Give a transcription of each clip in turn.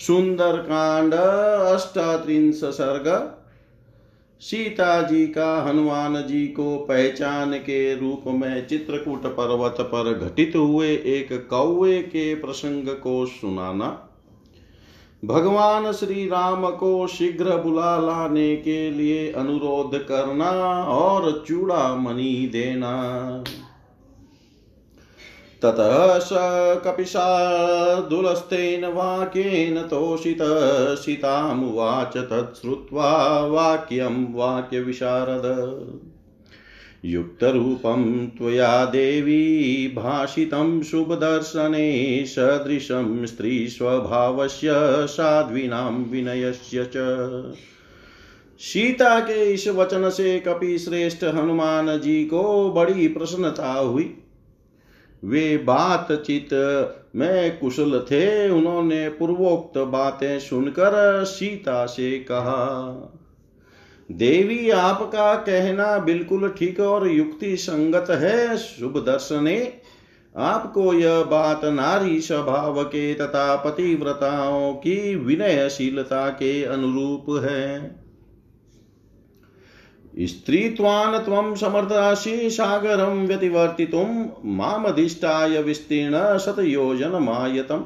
सुंदर कांड अष्टात्रिंश सर्ग सीता जी का हनुमान जी को पहचान के रूप में चित्रकूट पर्वत पर घटित हुए एक कौवे के प्रसंग को सुनाना। भगवान श्री राम को शीघ्र बुला लाने के लिए अनुरोध करना और चूड़ामणि देना। ततः स कपिशार्दुलस्तेन वाक्येन तोषितः सीतामुवाच तच्छ्रुत्वा वाक्यं वाक्यविशारद। युक्तरूपं त्वया देवी भाषितं शुभदर्शने सदृशं स्त्रीस्वभावस्य साध्वीनां विनयस्य च। सीता के इस वचन से कपि श्रेष्ठ हनुमान जी को बड़ी प्रसन्नता हुई। वे बातचीत में कुशल थे, उन्होंने पूर्वोक्त बातें सुनकर सीता से कहा, देवी आपका कहना बिल्कुल ठीक और युक्ति संगत है, शुभ दर्शने। आपको यह बात नारी स्वभाव के तथा पतिव्रताओं की विनयशीलता के अनुरूप है। स्त्रीत्वान् त्वं समर्थासि सागरं व्यतिवर्तितुं मामधिष्ठाय विस्तीर्ण शतयोजनमायतम्।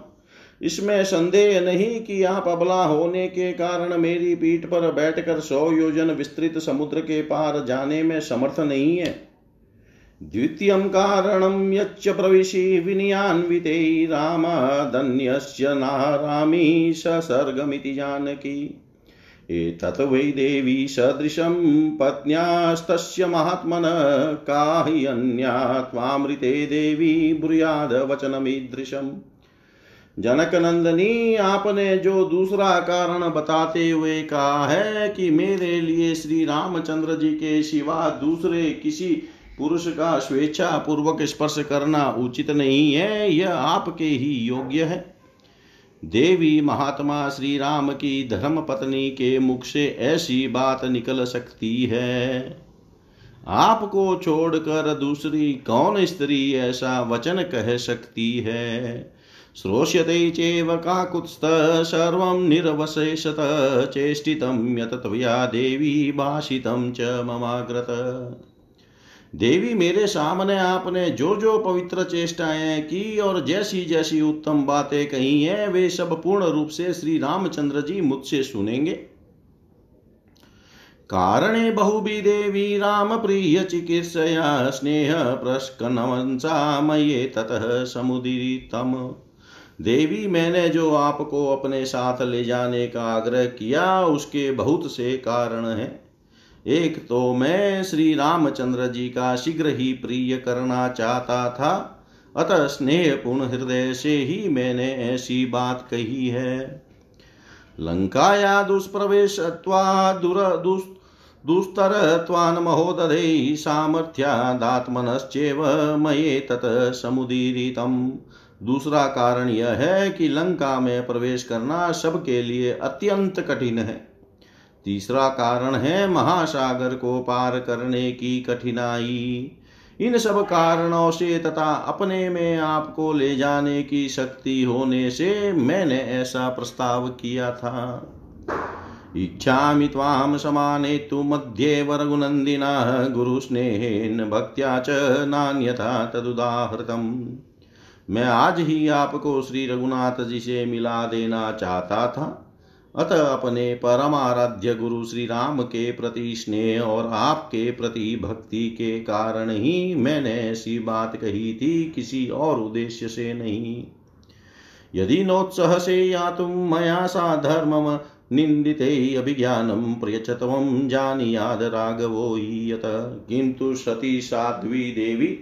इसमें संदेह नहीं कि आप अबला होने के कारण मेरी पीठ पर बैठकर सौ योजन विस्तृत समुद्र के पार जाने में समर्थ नहीं है। द्वितीय कारणं यच्च प्रविशि विनयान्विते रामादन्यस्य नारामी ससर्गमिति जानकी। एतत् वै देवी सदृशं पत्न्यास्तस्य महात्मनः का हि अन्या त्वामृते देवी जनक नंदनी आपने जो दूसरा कारण बताते हुए कहा है कि मेरे लिए श्री रामचंद्र जी के सिवा दूसरे किसी पुरुष का स्वेच्छा पूर्वक स्पर्श करना उचित नहीं है, यह आपके ही योग्य है। देवी महात्मा श्री राम की धर्म पत्नी के मुख से ऐसी बात निकल सकती है। आपको छोड़कर दूसरी कौन स्त्री ऐसा वचन कह सकती है? श्रोष्यते चेव काकुत्स्थः सर्वं निरवशेषत, चेष्टितं यत देवी भाषितं च ममाग्रत। देवी मेरे सामने आपने जो जो पवित्र चेष्टाएँ की और जैसी जैसी उत्तम बातें कही हैं, वे सब पूर्ण रूप से श्री रामचंद्र जी मुझसे सुनेंगे। कारणे बहुबी देवी, राम प्रिय चिकित्सया, स्नेह प्रस्कनवंसा मये ततः समुदीतम। देवी, मैंने जो आपको अपने साथ ले जाने का आग्रह किया, उसके बहुत से कारण हैं। एक तो मैं श्री रामचंद्र जी का शीघ्र ही प्रिय करना चाहता था। अतः स्नेह पूर्ण हृदय से ही मैंने ऐसी बात कही है। लंकाया दुष्प्रवेश दुर दुस्तरत्वान् महोदधे सामर्थ्यादात्मनश्चेव मये तत् समुदीरितम्। दूसरा कारण यह है कि लंका में प्रवेश करना सबके लिए अत्यंत कठिन है। तीसरा कारण है महासागर को पार करने की कठिनाई। इन सब कारणों से तथा अपने में आपको ले जाने की शक्ति होने से मैंने ऐसा प्रस्ताव किया था। इच्छामि त्वां समानेतु मध्ये वरगुनन्दिना गुरुस्नेहेन भक्त्या च नान्यथा तदुदाहृतम्। मैं आज ही आपको श्री रघुनाथ जी से मिला देना चाहता था। अतः अपने परम आराध्य गुरु श्री राम के प्रति स्नेह और आपके प्रति भक्ति के कारण ही मैंने ऐसी बात कही थी किसी और उद्देश्य से नहीं। यदि नोत्सह से या तुम मया सा धर्म निन्दिते अभिज्ञानं प्रियचत्वं जानीयाद राघवो यत किन्तु सती साध्वी देवी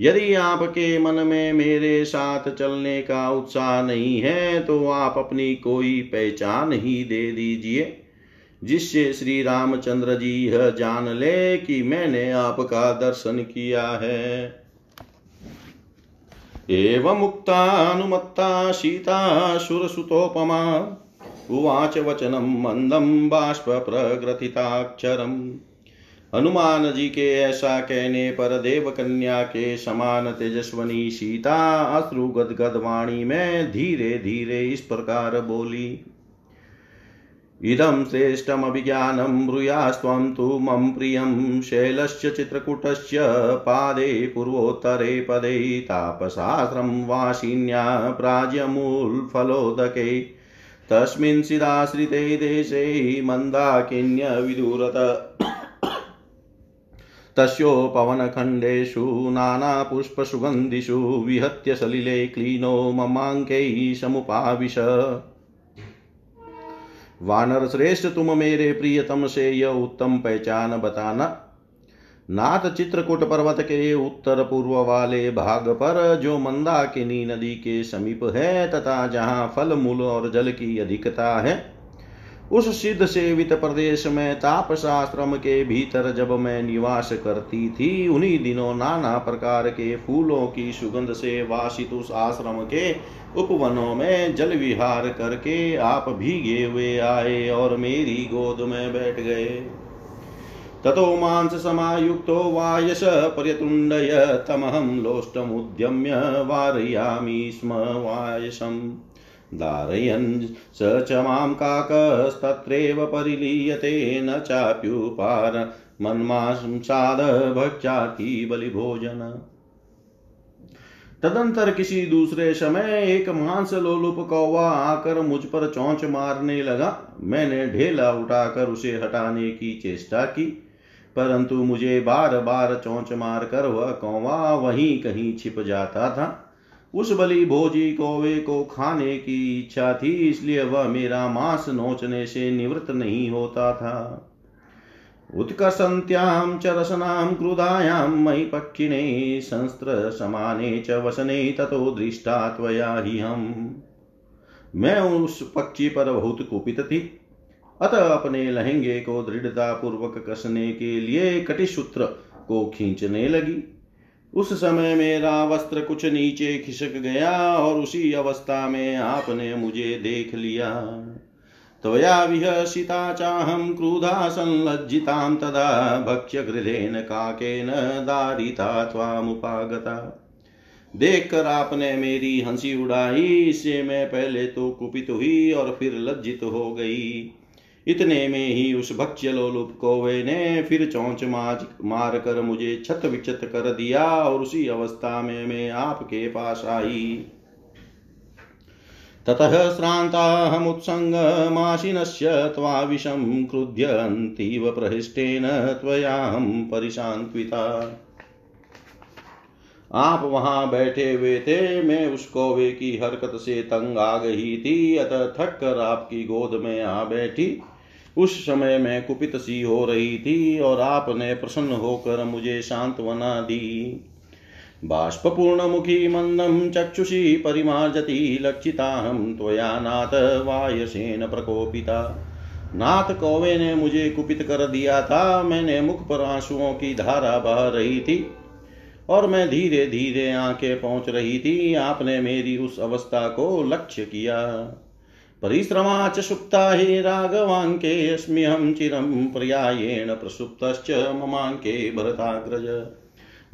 यदि आपके मन में मेरे साथ चलने का उत्साह नहीं है तो आप अपनी कोई पहचान ही दे दीजिए, जिससे श्री रामचंद्र जी यह जान ले कि मैंने आपका दर्शन किया है। एवं मुक्तानुमत्ता सीता सुरसुतोपमा उवाच वचनं मन्दं बाष्पप्रग्रथिताक्षरम् हनुमान जी के ऐसा कहने पर देव कन्या के समान तेजस्वनी सीता अश्रु गदगद वाणी में धीरे धीरे इस प्रकार बोली, इदं श्रेष्ठमभिज्ञानं ब्रूयास्त्वं तु मम प्रियं शैलस्य चित्रकूटस्य पादे पूर्वोत्तरे पदे तापशास्त्रं वासिन्या प्राज्यमूलफलोदके। तस्मिन् सिदाश्रिते देशे मन्दाकिन्यविदुरत तस्योपवनखण्डेषु नानापुष्पसुगन्धिषु, विहत्य सलिले क्लीनो ममाङ्कैः समुपाविश। वानर श्रेष्ठ तुम मेरे प्रियतम से यह उत्तम पहचान बताना। नाथ चित्रकूट पर्वत के उत्तर पूर्व वाले भाग पर, जो मंदाकिनी नदी के समीप है, तथा जहाँ फल, मूल और जल की अधिकता है उस सिद्ध सेवित प्रदेश में तापशास्त्रम के भीतर जब मैं निवास करती थी, उन्हीं दिनों नाना प्रकार के फूलों की सुगंध से वासित उस आश्रम के उपवनों में जल विहार करके आप भीगे हुए आए और मेरी गोद में बैठ गए। ततो मांस समायुक्तो वायस पर्यतुण्डय तमहं लोष्टमुद्यम्य वारयामि स्म वायसम्। धारयन् स च माँ काकस्तत्रैव परिलीयते न चाप्युपार मन्मांसाद भक्षाति बलिभोजन। तदंतर किसी दूसरे समय एक मांस लोलुप कौवा आकर मुझ पर चौंच मारने लगा। मैंने ढेला उठाकर उसे हटाने की चेष्टा की, परंतु मुझे बार बार चौंच मार कर वह कौवा वहीं कहीं छिप जाता था। उस बलि भोजी कौवे को खाने की इच्छा थी, इसलिए वह मेरा मांस नोचने से निवृत्त नहीं होता था। उत्कसन्त्यां च रसनां क्रुधायां मयि पक्षिणे संस्त्रसमाने च वसने, ततो दृष्टा त्वया हम। मैं उस पक्षी पर बहुत कुपित थी। अतः अपने लहंगे को दृढ़ता पूर्वक कसने के लिए कटिसूत्र को खींचने लगी। उस समय मेरा वस्त्र कुछ नीचे खिसक गया और उसी अवस्था में आपने मुझे देख लिया। त्वया विहसिता चाहं क्रुधा संलज्जितां तदा भक्ष्य भक्ष्यगृधेन काकेन दारिता त्वामुपागता देख कर आपने मेरी हँसी उड़ाई, इससे मैं पहले तो कुपित हुई और फिर लज्जित हो गई। इतने में ही उस भक्ष्य लोलुप कौवे ने फिर चौंच मार कर मुझे छत विचत कर दिया और उसी अवस्था में मैं आपके पास आई। ततः श्रान्ताहमुत्सङ्गमाशिनस्य त्वाविशं क्रुध्यन्तीव प्रहिष्टेन त्वयाहं परिशान्त्विता आप वहाँ बैठे हुए थे, मैं उस कौवे की हरकत से तंग आ गई थी, अतः थक कर आपकी गोद में आ बैठी। उस समय मैं कुपित सी हो रही थी और आपने प्रसन्न होकर मुझे सांत्वना दी। बाष्पूर्ण मुखी मंदम चक्षुषी परिमार्जती लक्षिताहम त्वया नाथ वायसेन प्रकोपिता। नाथ कौवे ने मुझे कुपित कर दिया था, मैंने मुख पर आंसुओं की धारा बह रही थी और मैं धीरे धीरे आँखें पहुँच रही थी। आपने मेरी उस अवस्था को लक्ष्य किया। परिश्रमा च सुप्ता हि राघवाङ्के अस्म्यहं चिरं पर्यायेण प्रसुप्तश्च ममाङ्के भरताग्रज।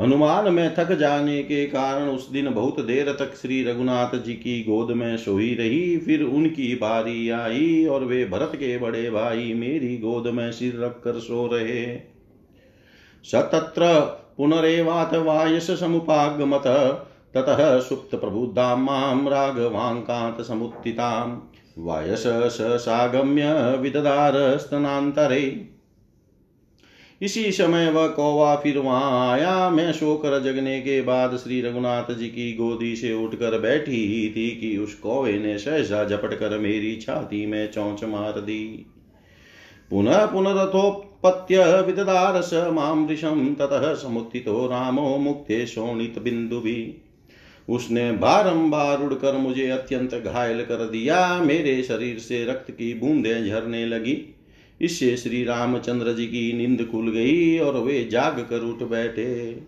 हनुमान में थक जाने के कारण उस दिन बहुत देर तक श्री रघुनाथ जी की गोद में सोई रही, फिर उनकी बारी आई और वे भरत के बड़े भाई मेरी गोद में सिर रख कर सो रहे। सतत्र पुनरेवात वायस समुपागमत, ततः सुप्त प्रबुद्धां माँ समुत्थिताम्। वायस सागम्य विददार स्तनांतरे इसी समय वह कौवा फिर वहाँ आया। मैं शोकर जगने के बाद श्री रघुनाथ जी की गोदी से उठकर बैठी ही थी कि उस कौवे ने सहसा झपट कर मेरी छाती में चौंच मार दी। पुनः पुनरथोपत्य विददार स माम ततः समुत्थितो रामो मुक्ते शोणित बिंदु भी। उसने बारंबार उड़कर मुझे अत्यंत घायल कर दिया। मेरे शरीर से रक्त की बूंदें झरने लगी। इससे श्री रामचंद्र जी की नींद खुल गई और वे जाग कर उठ बैठे।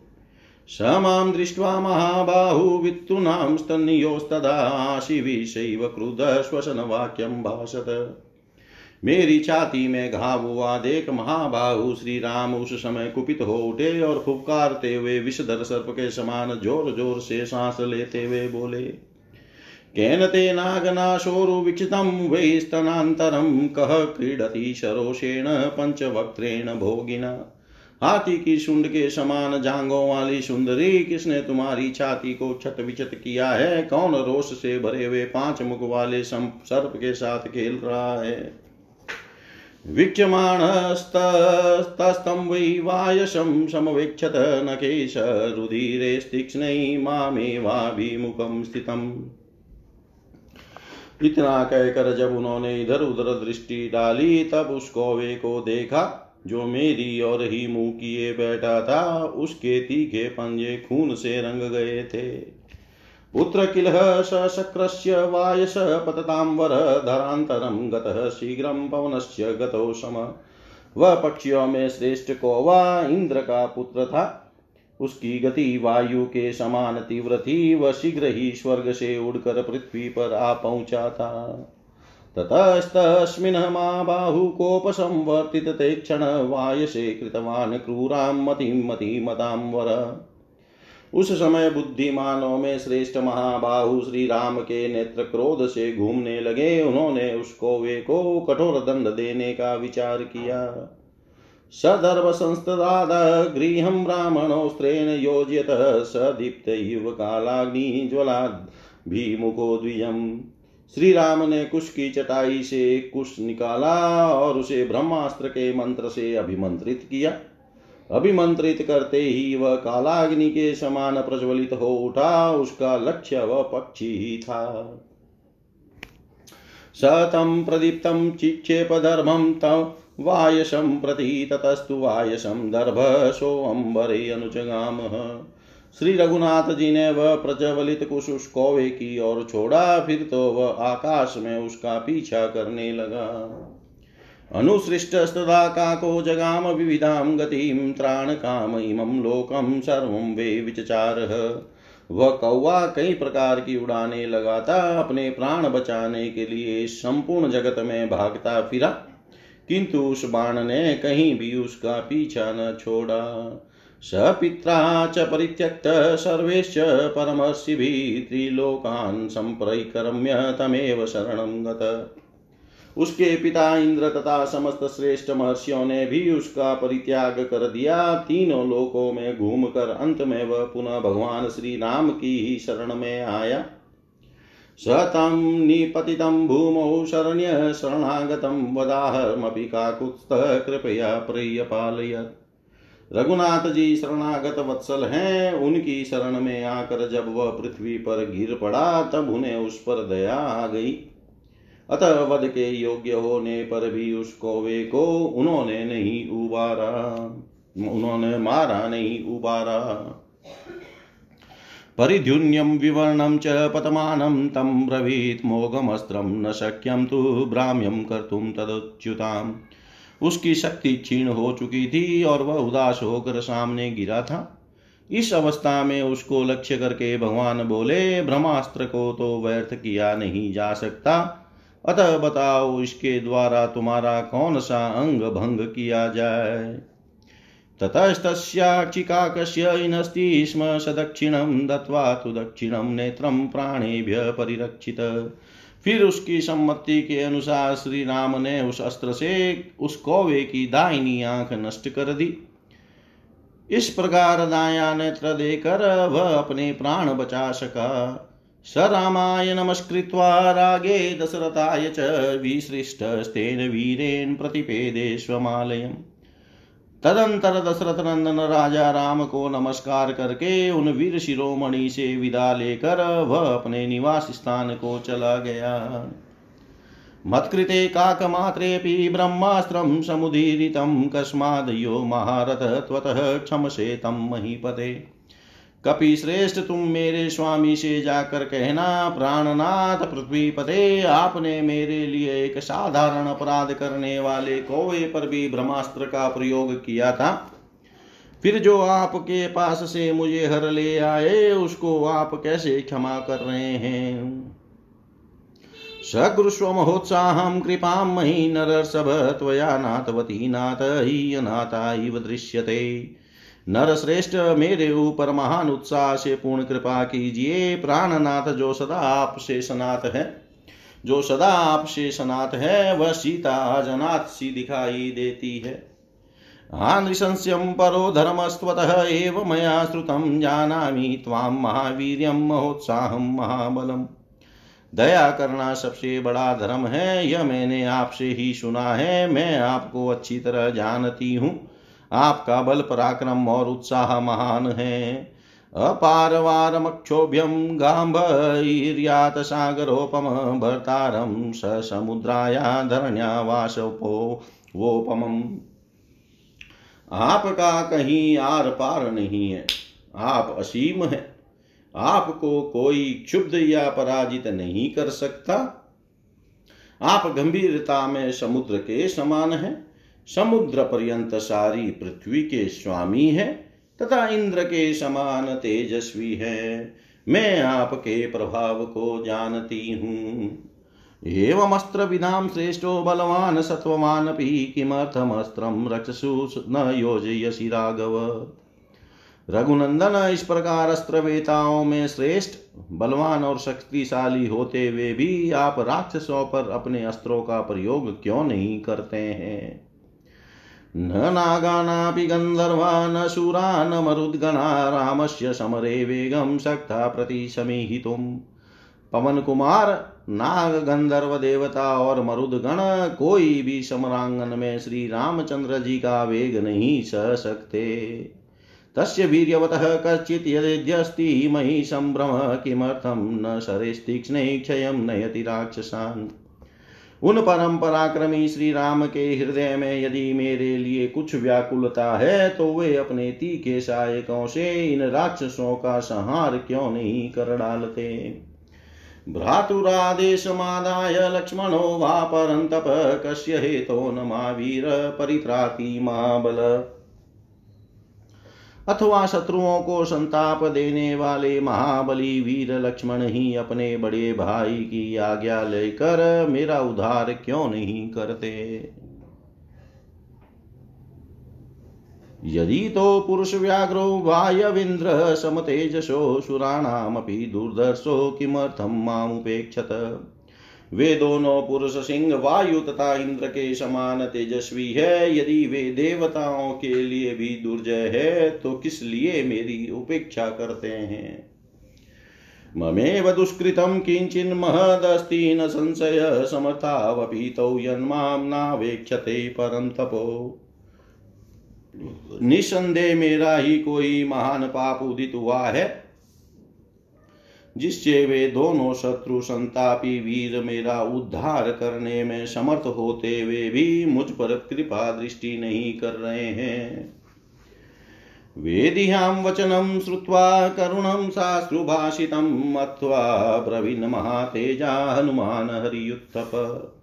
स माँ दृष्ट्वा महाबाहु वित्तूनां स्तन्योस्तदा क्रुध श्वसनवाक्यं भाषत। मेरी छाती में घाव हुआ देख महाबाहु श्री राम उस समय कुपित हो उठे और फुफकारते हुए विषधर सर्प के समान ज़ोर ज़ोर से सांस लेते हुए बोले केन ते नागनाशोरुविक्षितं वै स्तनान्तरं कः क्रीडति शरोषेण पंचवक्त्रेण भोगिना। हाथी की शुंड के समान जांगों वाली सुंदरी, किसने तुम्हारी छाती को छत विचट किया है? कौन रोष से भरे हुए पाँच मुख वाले सर्प के साथ खेल रहा है? वीक्ष्यमाणस्तस्तं वै वायसं समवेक्षत नकेशरुधिरेस्तीक्ष्णै मामेवाभिमुखं स्थितम्। इतना कहकर जब उन्होंने इधर उधर दृष्टि डाली, तब उस कौवे को देखा, जो मेरी और ही मुँह किए बैठा था, उसके तीखे पंजे खून से रंग गए थे। पुत्र किल सशक्रस्य वायस पततांबर धरान्तरं गतः शीघ्रं पवनस्य गतो सम वह पक्षियों में श्रेष्ठ कौवा इंद्र का पुत्र था। उसकी गति वायु के समान तीव्र थी वह शीघ्र ही स्वर्ग से उड़कर पृथ्वी पर आ पहुँचा था। ततस्तस्मिन् महाबाहुकोपसंवर्तित ते क्षण वायसे कृतवान् क्रूरां मतिं मतिमतां वर उस समय बुद्धिमानों में श्रेष्ठ महाबाहु श्री राम के नेत्र क्रोध से घूमने लगे। उन्होंने उस कौवे को कठोर दंड देने का विचार किया। सदर्भ संस्तदाद गृहं ब्राह्मणोस्त्रेण योज्यत स दीप्त इव कालाग्नि ज्वलाभिमुखो द्विजम् श्री राम ने कुश की चटाई से कुश निकाला और उसे ब्रह्मास्त्र के मंत्र से अभिमंत्रित किया। अभिमंत्रित करते ही वह कालाग्नि के समान प्रज्वलित हो उठा, उसका लक्ष्य वह पक्षी ही था। सतं प्रदीप्तं चिक्षेपधर्मं तं वायसं प्रति ततस्तु वायसं दर्भसोऽम्बरे अनुजगामः। श्री रघुनाथ जी ने वह प्रज्वलित कुश उस कौवे की ओर छोड़ा, फिर तो वह आकाश में उसका पीछा करने लगा। अनुसृष्टस्तदा काको जगाम विविधां गतिं त्राणकाम इमं लोकं सर्वं वे विचचारः। वह कौवा कई प्रकार की उड़ाने लगा था अपने प्राण बचाने के लिए संपूर्ण जगत में भागता फिरा। किंतु उस बाण ने कहीं भी उसका पीछा न छोड़ा। स पिता च परित्यक्त, सर्वेश्च परमर्षिभिः त्रिलोकान् सम्प्रैकरम्य तमेव शरणं गत। उसके पिता इंद्र तथा समस्त श्रेष्ठ महर्षियों ने भी उसका परित्याग कर दिया। तीनों लोकों में घूमकर अंत में वह पुनः भगवान श्री राम की ही शरण में आया। सतं निपतितं भूमौ शरण्य शरणागतं वदाहमपि काकुत्स्थः कृपया प्रियपालयत् रघुनाथ जी शरणागत वत्सल हैं। उनकी शरण में आकर जब वह पृथ्वी पर गिर पड़ा, तब उन्हें उस पर दया आ गई। अतः वध के योग्य होने पर भी उस कौवे को उन्होंने नहीं उबारा, उन्होंने मारा नहीं उबारा। परिध्युन्यं विवर्णं च पतमानं तं ब्रवीत् मोघमस्त्रं न शक्यं तु भ्राम्यं कर्तुं तदच्युताम्। उसकी शक्ति क्षीण हो चुकी थी और वह उदास होकर सामने गिरा था। इस अवस्था में उसको लक्ष्य करके भगवान बोले, ब्रह्मास्त्र को तो व्यर्थ किया नहीं जा सकता। अतः बताओ, इसके द्वारा तुम्हारा कौन सा अंग भंग किया जाए? ततस्तस्याक्षिकाकस्य इनस्ति स्म स दक्षिणं दत्वा तु दक्षिणं नेत्रं प्राणेभ्य परिरक्षित। फिर उसकी सम्मति के अनुसार श्री राम ने उस अस्त्र से उस कौवे की दाहिनी आँख नष्ट कर दी। इस प्रकार दाया नेत्र देकर वह अपने प्राण बचा सका। स रामाय नमस्कृत्वा रागे दशरथाय च विसृष्टस्तेन वीरेण प्रतिपेदे स्वमालयम् तदंतर दशरथ नंदन राजा राम को नमस्कार करके उन वीर शिरोमणि से विदा लेकर वह अपने निवास स्थान को चला गया। मत्कृते काकमात्रेऽपि ब्रह्मास्त्रं समुदीरितं कस्मादयो महारथ त्वतः क्षमसे तं महीपते। कपि श्रेष्ठ तुम मेरे स्वामी से जाकर कहना, प्राणनाथ पृथ्वी पते, आपने मेरे लिए एक साधारण अपराध करने वाले कोवे पर भी ब्रह्मास्त्र का प्रयोग किया था। फिर जो आपके पास से मुझे हर ले आए, उसको आप कैसे क्षमा कर रहे हैं? सकृष्व महोत्साहं कृपां मयि नरसभ त्वया नाथवती नाथ हि अनाथा इव दृश्यते। नरश्रेष्ठ मेरे ऊपर महान उत्साह से पूर्ण कृपा कीजिए। प्राणनाथ जो सदा आप शेषनाथ है, जो सदा आप शेषनाथ है, वह सीता अजनाथ सी दिखाई देती है। आनृशंस्यं परो धर्मस्त्वतः एव मया श्रुतं जानामि त्वां महावीर्यं महोत्साहं महाबलम्। दया करना सबसे बड़ा धर्म है, यह मैंने आपसे ही सुना है, मैं आपको अच्छी तरह जानती हूँ। आपका बल पराक्रम और उत्साह महान है। अपारवारमक्षोभ्यं गाम्भीर्यात सागरोपम भर्तारं स समुद्राया धरण्या वासपो वोपमम् आपका कहीं आर पार नहीं है, आप असीम है। आपको कोई क्षुब्ध या पराजित नहीं कर सकता। आप गंभीरता में समुद्र के समान है। समुद्र पर्यंत सारी पृथ्वी के स्वामी है, तथा इंद्र के समान तेजस्वी है। मैं आपके प्रभाव को जानती हूँ। एवमस्त्र विधाम श्रेष्ठो बलवान सत्ववानपि किमर्थमस्त्रं रक्षसु न योजयसि राघव। रघुनंदन, इस प्रकार अस्त्र वेताओं में श्रेष्ठ, बलवान और शक्तिशाली होते हुए भी आप राक्षसों पर अपने अस्त्रों का प्रयोग क्यों नहीं करते हैं? न नागानापि गन्धर्वा न शूरा न मरुद्गणा रामस्य समरे वेगं शक्ता प्रतिशमीहितुम्। पवन कुमार नाग गंधर्व देवता और मरुदगण, कोई भी समरांगन में श्री रामचंद्र जी का वेग नहीं सह सकते। तस्य वीर्यवतः कश्चित् यद्यस्ति मयि सम्भ्रमः किमर्थं न शरेस्तीक्ष्णे क्षयं नयति राक्षसान्। उन परम पराक्रमी श्री राम के हृदय में यदि मेरे लिए कुछ व्याकुलता है तो वे अपने तीखे सहायकों से इन राक्षसों का संहार क्यों नहीं कर डालते? भ्रातुरादेशमादाय लक्ष्मणो वा परन्तप कस्य हेतो न मा वीर परित्राति मा बल। अथवा शत्रुओं को संताप देने वाले महाबली वीर लक्ष्मण ही अपने बड़े भाई की आज्ञा लेकर मेरा उद्धार क्यों नहीं करते? यदि तो पुरुष व्याघ्रो वायविन्द्र समतेजसो सुराणामपि दुर्धर्षो किमर्थं मामुपेक्षत? वे दोनों पुरुष सिंह वायु तथा इंद्र के समान तेजस्वी है। यदि वे देवताओं के लिए भी दुर्जय है तो किस लिए मेरी उपेक्षा करते हैं? ममेव दुष्कृतं किञ्चिन् महदस्ति न संशय समर्थावपि तौ यन्मां नावेक्षते परं तपो। निसंदेह मेरा ही कोई महान पाप उदित हुआ है। जिससे वे दोनों शत्रु संतापी वीर मेरा उद्धार करने में समर्थ होते वे भी मुझ पर कृपा दृष्टि नहीं कर रहे हैं। वेदिहां वचनम श्रुत्वा करुणम साश्रुभाषितम् अथवा प्रवीण महातेजा हनुमान हरियुत्थप।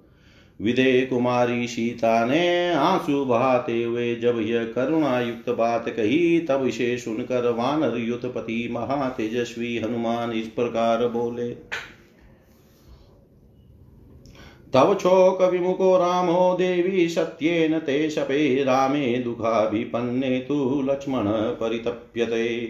विदे कुमारी सीता ने आँसू बहाते हुए जब यह करुणा युक्त बात कही, तब इसे सुनकर वानर युतपति महातेजस्वी हनुमान इस प्रकार बोले, तव शोक विमुखो रामो देवी सत्येन ते शपे रामे दुखाभिपन्ने तु लक्ष्मण परितप्यते।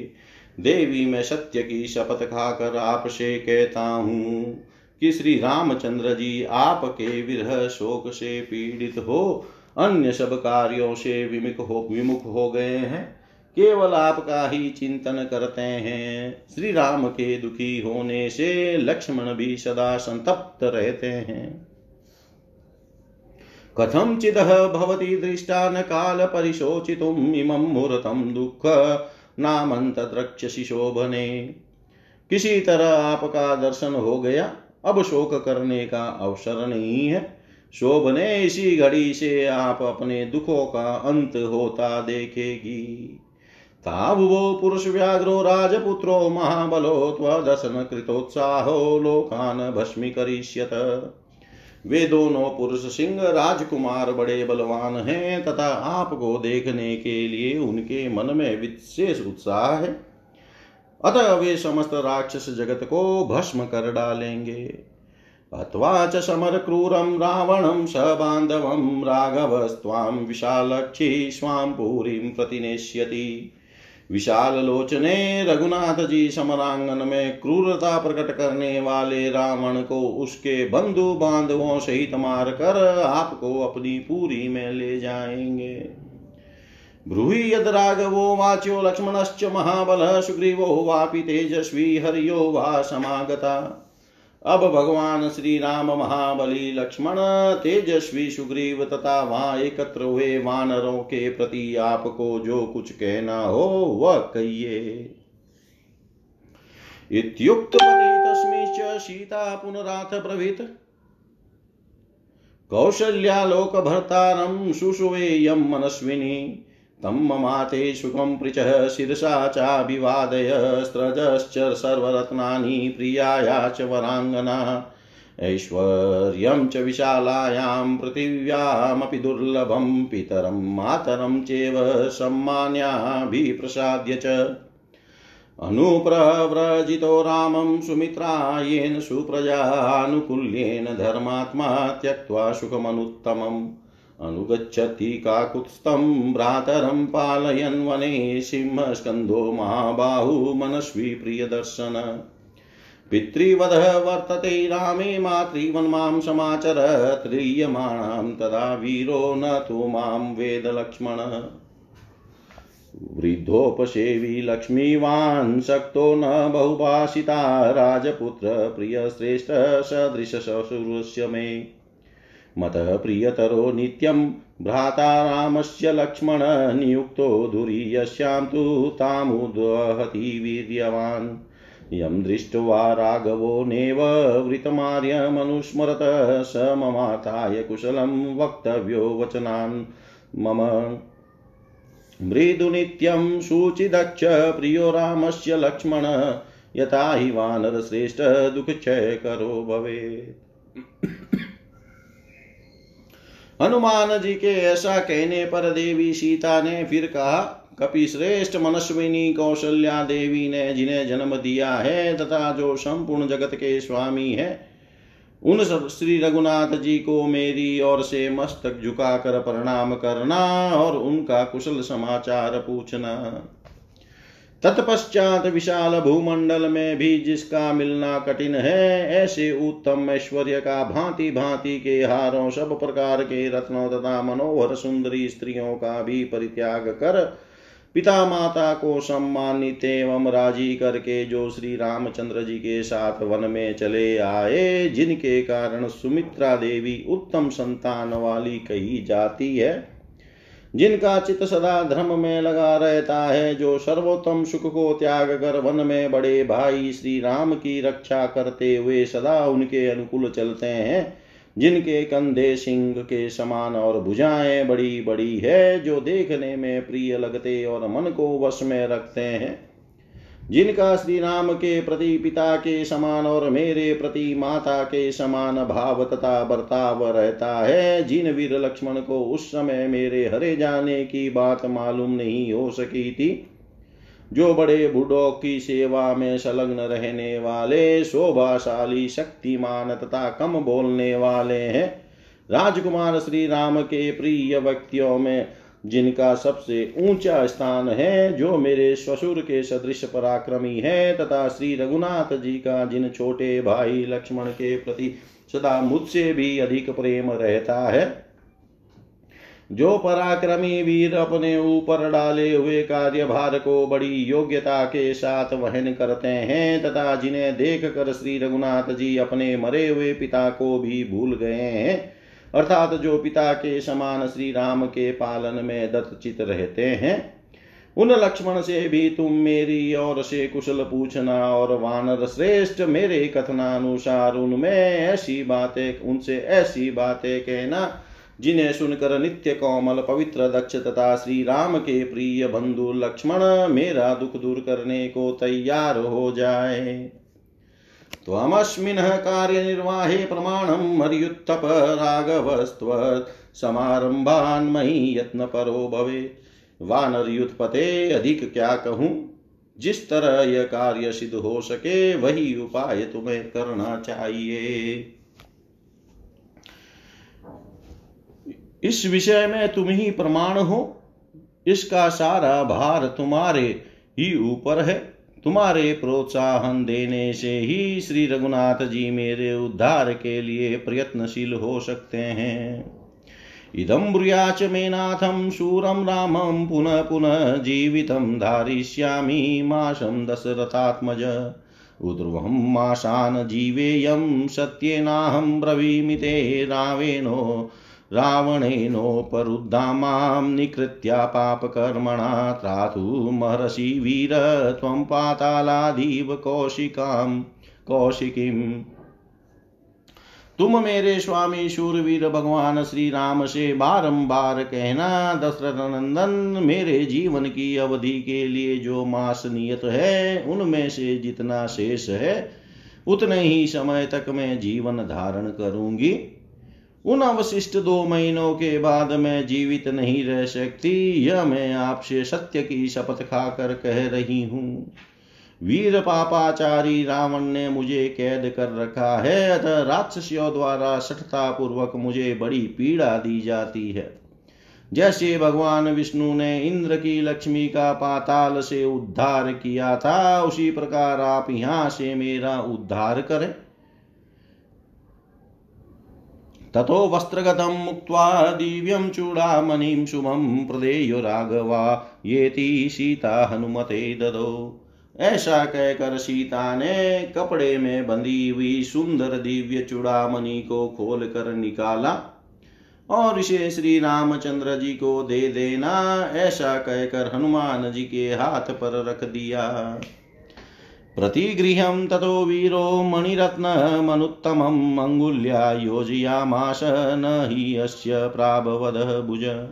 देवी मैं सत्य की शपथ खाकर आपसे कहता हूँ कि श्री रामचंद्र जी आपके विरह शोक से पीड़ित हो, अन्य सब कार्यों से विमुख हो विमुख हो गए हैं। केवल आपका ही चिंतन करते हैं। श्री राम के दुखी होने से लक्ष्मण भी सदा संतप्त रहते हैं। कथम चिद भवती दृष्टा न काल परिशोचितुम इमं मुहूर्तम दुख नामंत द्रक्ष शोभने किसी तरह आपका दर्शन हो गया। अब शोक करने का अवसर नहीं है। शोभ ने इसी घड़ी से आप अपने दुखों का अंत होता देखेगी। ताब वो पुरुष व्याघ्रो राजपुत्रो महाबलो त्वदर्शन कृतोत्साहो लोकान भस्मी करिष्यत। वे दोनों पुरुष सिंह राजकुमार बड़े बलवान हैं तथा आपको देखने के लिए उनके मन में विशेष उत्साह है। अतः वे समस्त राक्षस जगत को भस्म कर डालेंगे। अथवा च समरक्रूरं रावणं, स बान्धवं राघवस्त्वां, विशालक्षी स्वां पुरीं विशाल लोचने रघुनाथ जी समरांगन में क्रूरता प्रकट करने वाले रावण को उसके बंधु बांधवों सहित मार कर आपको अपनी पूरी में ले जाएँगे। ब्रूहि यद राघवो वाच्यो लक्ष्मणश्च महाबल सुग्रीवो वापि तेजस्वी हरियो वा समागता। अब भगवान श्री राम महाबली लक्ष्मण, तेजस्वी सुग्रीव तथा वहाँ एकत्र हुए वानरों के प्रति आपको जो कुछ कहना हो, वह कहिए। इत्युक्तवती सीता पुनराथ ब्रवीत। कौशल्यालोकभर्तारं शुशुवेयं मनस्विनी। तं ममाते सुखं पृचः शिरसा चाभिवादय स्रजश्च सर्वरत्नानि प्रियाया च वराङ्गना। ऐश्वर्यं च विशालायां पृथिव्यामपि दुर्लभं पितरं मातरं चेव सम्मान्याभिप्रसाद्य च। अनुप्रव्रजितो रामं सुमित्रायेन सुप्रजानुकूल्येन धर्मात्मा त्यक्त्वा सुखमनुत्तमम्। अनुगच्छति काकुत्स्थं भ्रातरं पालयन् वने सिंहस्कन्धो महाबाहु मनस्वी प्रियदर्शन। पितृवधः वर्तते रामे मातृवन्मां समाचर, त्रीयमाणां तदा वीरो न तु माँ वेदलक्ष्मण। वृद्धोपसेवी लक्ष्मीवान् शक्तो न बहुभाषिता, राजपुत्र प्रियश्रेष्ठ सदृशशशुरस्य मे। मतः प्रियतरो नित्यं। भ्राता रामस्य लक्ष्मण नियुक्तो धुरी यस्यां तु तामुद्वहति वीर्यवान्। यं दृष्ट्वा राघवो नेव वृतमार्यमनुस्मरत स ममाताय कुशलं वक्तव्यो वचनान्। मम मृदुनित्यं शुचिदक्ष प्रियो रामस्य लक्ष्मण। यथा हि वानरश्रेष्ठ दुःखक्षयकरो भवेत्। हनुमान जी के ऐसा कहने पर देवी सीता ने फिर कहा, कपि श्रेष्ठ मनस्विनी कौशल्या देवी ने जिन्हें जन्म दिया है तथा जो संपूर्ण जगत के स्वामी है, उन सब श्री रघुनाथ जी को मेरी ओर से मस्तक झुकाकर प्रणाम करना और उनका कुशल समाचार पूछना। तत्पश्चात विशाल भूमंडल में भी जिसका मिलना कठिन है, ऐसे उत्तम ऐश्वर्य का भांति भांति के हारों सब प्रकार के रत्नों तथा मनोहर सुंदरी स्त्रियों का भी परित्याग कर पिता माता को सम्मानित एवं राज़ी करके जो श्री रामचंद्र जी के साथ वन में चले आए, जिनके कारण सुमित्रा देवी उत्तम संतान वाली कही जाती है। जिनका चित सदा धर्म में लगा रहता है, जो सर्वोत्तम सुख को त्याग कर वन में बड़े भाई श्री राम की रक्षा करते हुए सदा उनके अनुकूल चलते हैं, जिनके कंधे सिंह के समान और भुजाएँ बड़ी बड़ी है, जो देखने में प्रिय लगते और मन को वश में रखते हैं। जिनका श्री राम के प्रति, पिता के समान और मेरे प्रति, माता के समान भाव तथा बर्ताव रहता है, जिन वीर लक्ष्मण को उस समय मेरे हरे जाने की बात मालूम नहीं हो सकी थी, जो बड़े बुढ़ों की सेवा में संलग्न रहने वाले, शोभाशाली, शक्तिमान तथा कम बोलने वाले हैं। राजकुमार श्री राम के प्रिय व्यक्तियों में जिनका सबसे ऊँचा स्थान है, जो मेरे ससुर के सदृश पराक्रमी है, तथा श्री रघुनाथ जी का जिन छोटे भाई लक्ष्मण के प्रति सदा मुझसे भी अधिक प्रेम रहता है, जो पराक्रमी वीर अपने ऊपर डाले हुए कार्यभार को बड़ी योग्यता के साथ वहन करते हैं, तथा जिन्हें देख कर श्री रघुनाथ जी अपने मरे हुए पिता को भी भूल गए हैं अर्थात जो पिता के समान श्री राम के पालन में दत्तचित रहते हैं, उन लक्ष्मण से भी तुम मेरी ओर से कुशल पूछना और वानर श्रेष्ठ मेरे कथनानुसार उनमें ऐसी बातें, उनसे ऐसी बातें कहना, जिन्हें सुनकर नित्य कोमल, पवित्र, दक्ष तथा श्री राम के प्रिय बंधु लक्ष्मण मेरा दुख दूर करने को तैयार हो जाए। त्वमस्मिन् कार्यनिर्वाहे प्रमाणं मर्युत्थप राघवस्त्व समारम्भान्मयि यत्नपरो भवे। वानरयुत्पते अधिक क्या कहूँ? जिस तरह यह कार्य सिद्ध हो सके, वही उपाय तुम्हें करना चाहिए। इस विषय में तुम ही प्रमाण हो। इसका सारा भार तुम्हारे ही ऊपर है। तुम्हारे प्रोत्साहन देने से ही श्री रघुनाथ जी मेरे उद्धार के लिए प्रयत्नशील हो सकते हैं। इदं ब्रूयाच मे नाथं शूरं रामं पुनः पुनः जीवितं धारिष्यामि माशं दशरथात्मज। उद्रुवं माशान् जीवेयं सत्येनाहं ब्रवीमि रावेणो रावणेनोपरुद्धा माँ निकृत्या पापकर्मणा त्रातुमहर्षि वीर त्वं पातालादिव कौशिकां कौशिकीम् तुम मेरे स्वामी शूरवीर भगवान श्री राम से बारंबार कहना दशरथ नंदन मेरे जीवन की अवधि के लिए जो मास नियत है, उनमें से जितना शेष है, उतने ही समय तक मैं जीवन धारण करूँगी। उन अवशिष्ट दो महीनों के बाद मैं जीवित नहीं रह सकती। यह मैं आपसे सत्य की शपथ खाकर कह रही हूँ। वीर पापाचारी रावण ने मुझे कैद कर रखा है, अतः राक्षसियों द्वारा सठता पूर्वक मुझे बड़ी पीड़ा दी जाती है। जैसे भगवान विष्णु ने इंद्र की लक्ष्मी का पाताल से उद्धार किया था, उसी प्रकार आप यहाँ से मेरा उद्धार करें। ततो वस्त्रगतं मुक्त्वा दिव्यं चूडामणिं शुभं प्रदेयो राघवा, येति सीता हनुमते ददो। ऐसा कहकर सीता ने कपड़े में बंधी हुई सुंदर दिव्य चूड़ामणि को खोल कर निकाला और इसे श्री रामचंद्र जी को दे देना, ऐसा कहकर हनुमान जी के हाथ पर रख दिया। प्रतिगृहं ततो वीरो मणिरत्नमनुत्तमम् अङ्गुल्या योजयामाश न हि अस्य भुज।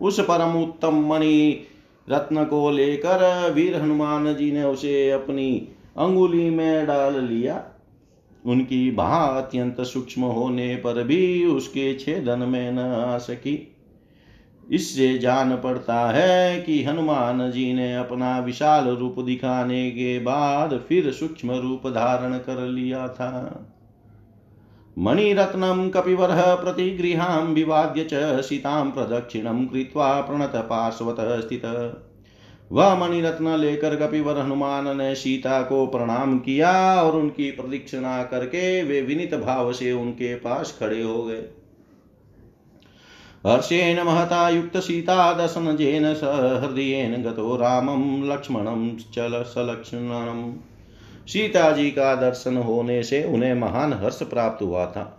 उस परम उत्तम मणि रत्न को लेकर वीर हनुमान जी ने उसे अपनी अंगुली में डाल लिया। उनकी भा अत्यंत सूक्ष्म होने पर भी उसके छेदन में न आ सकी। इससे जान पड़ता है कि हनुमान जी ने अपना विशाल रूप दिखाने के बाद फिर सूक्ष्म रूप धारण कर लिया था। मणिरत्नं कपिवरः प्रतिगृहां विवाद्य च सीतां प्रदक्षिणं कृत्वा प्रणतपार्श्वतः स्थित। वह मणिरत्न लेकर कपिवर हनुमान ने सीता को प्रणाम किया और उनकी प्रदीक्षिणा करके वे विनित भाव से उनके पास खड़े हो गए। हर्षेण महता जेन सहृदयेन गतो रामं लक्ष्मणं चल सलक्ष्मणम् सीता जी का दर्शन होने से उन्हें महान हर्ष प्राप्त हुआ था।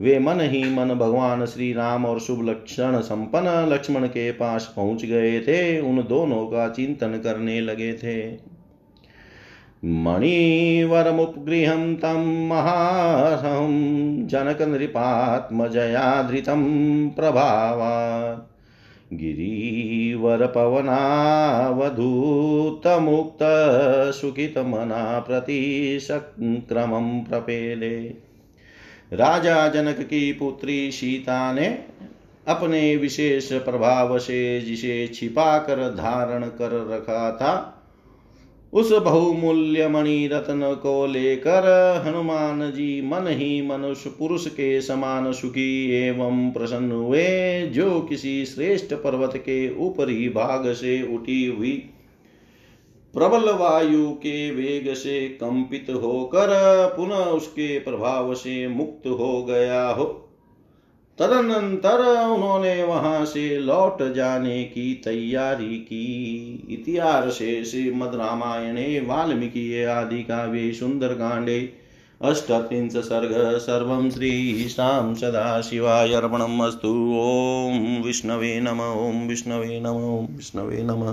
वे मन ही मन भगवान श्री राम और शुभ लक्षण संपन्न लक्ष्मण के पास पहुँच गए थे। उन दोनों का चिंतन करने लगे थे। मणिवरमुपगृह तं महाहं जनकनृपात्मजयाधृतं प्रभावा गिरीवरपवनावधूतमुक्तसुखितमना प्रतिसक्रमं प्रपेले। राजा जनक की पुत्री सीता ने अपने विशेष प्रभाव से जिसे छिपा कर धारण कर रखा था उस बहुमूल्य मणि रत्न को लेकर हनुमान जी मन ही मनुष्य पुरुष के समान सुखी एवं प्रसन्न हुए, जो किसी श्रेष्ठ पर्वत के ऊपरी भाग से उठी हुई। प्रबल वायु के वेग से कंपित होकर पुनः उसके प्रभाव से मुक्त हो गया हो। तदनंतर उन्होंने वहाँ से लौट जाने की तैयारी की। इतिहास श्रीमद रामायणे वाल्मीकि आदि काव्ये सुन्दरकाण्डे अष्टत्रिंश सर्ग, सर्वं श्रीशां सदाशिवाय अर्पणम् अस्तु। ॐ विष्णवे नम ॐ विष्णवे नम ॐ विष्णवे नमः।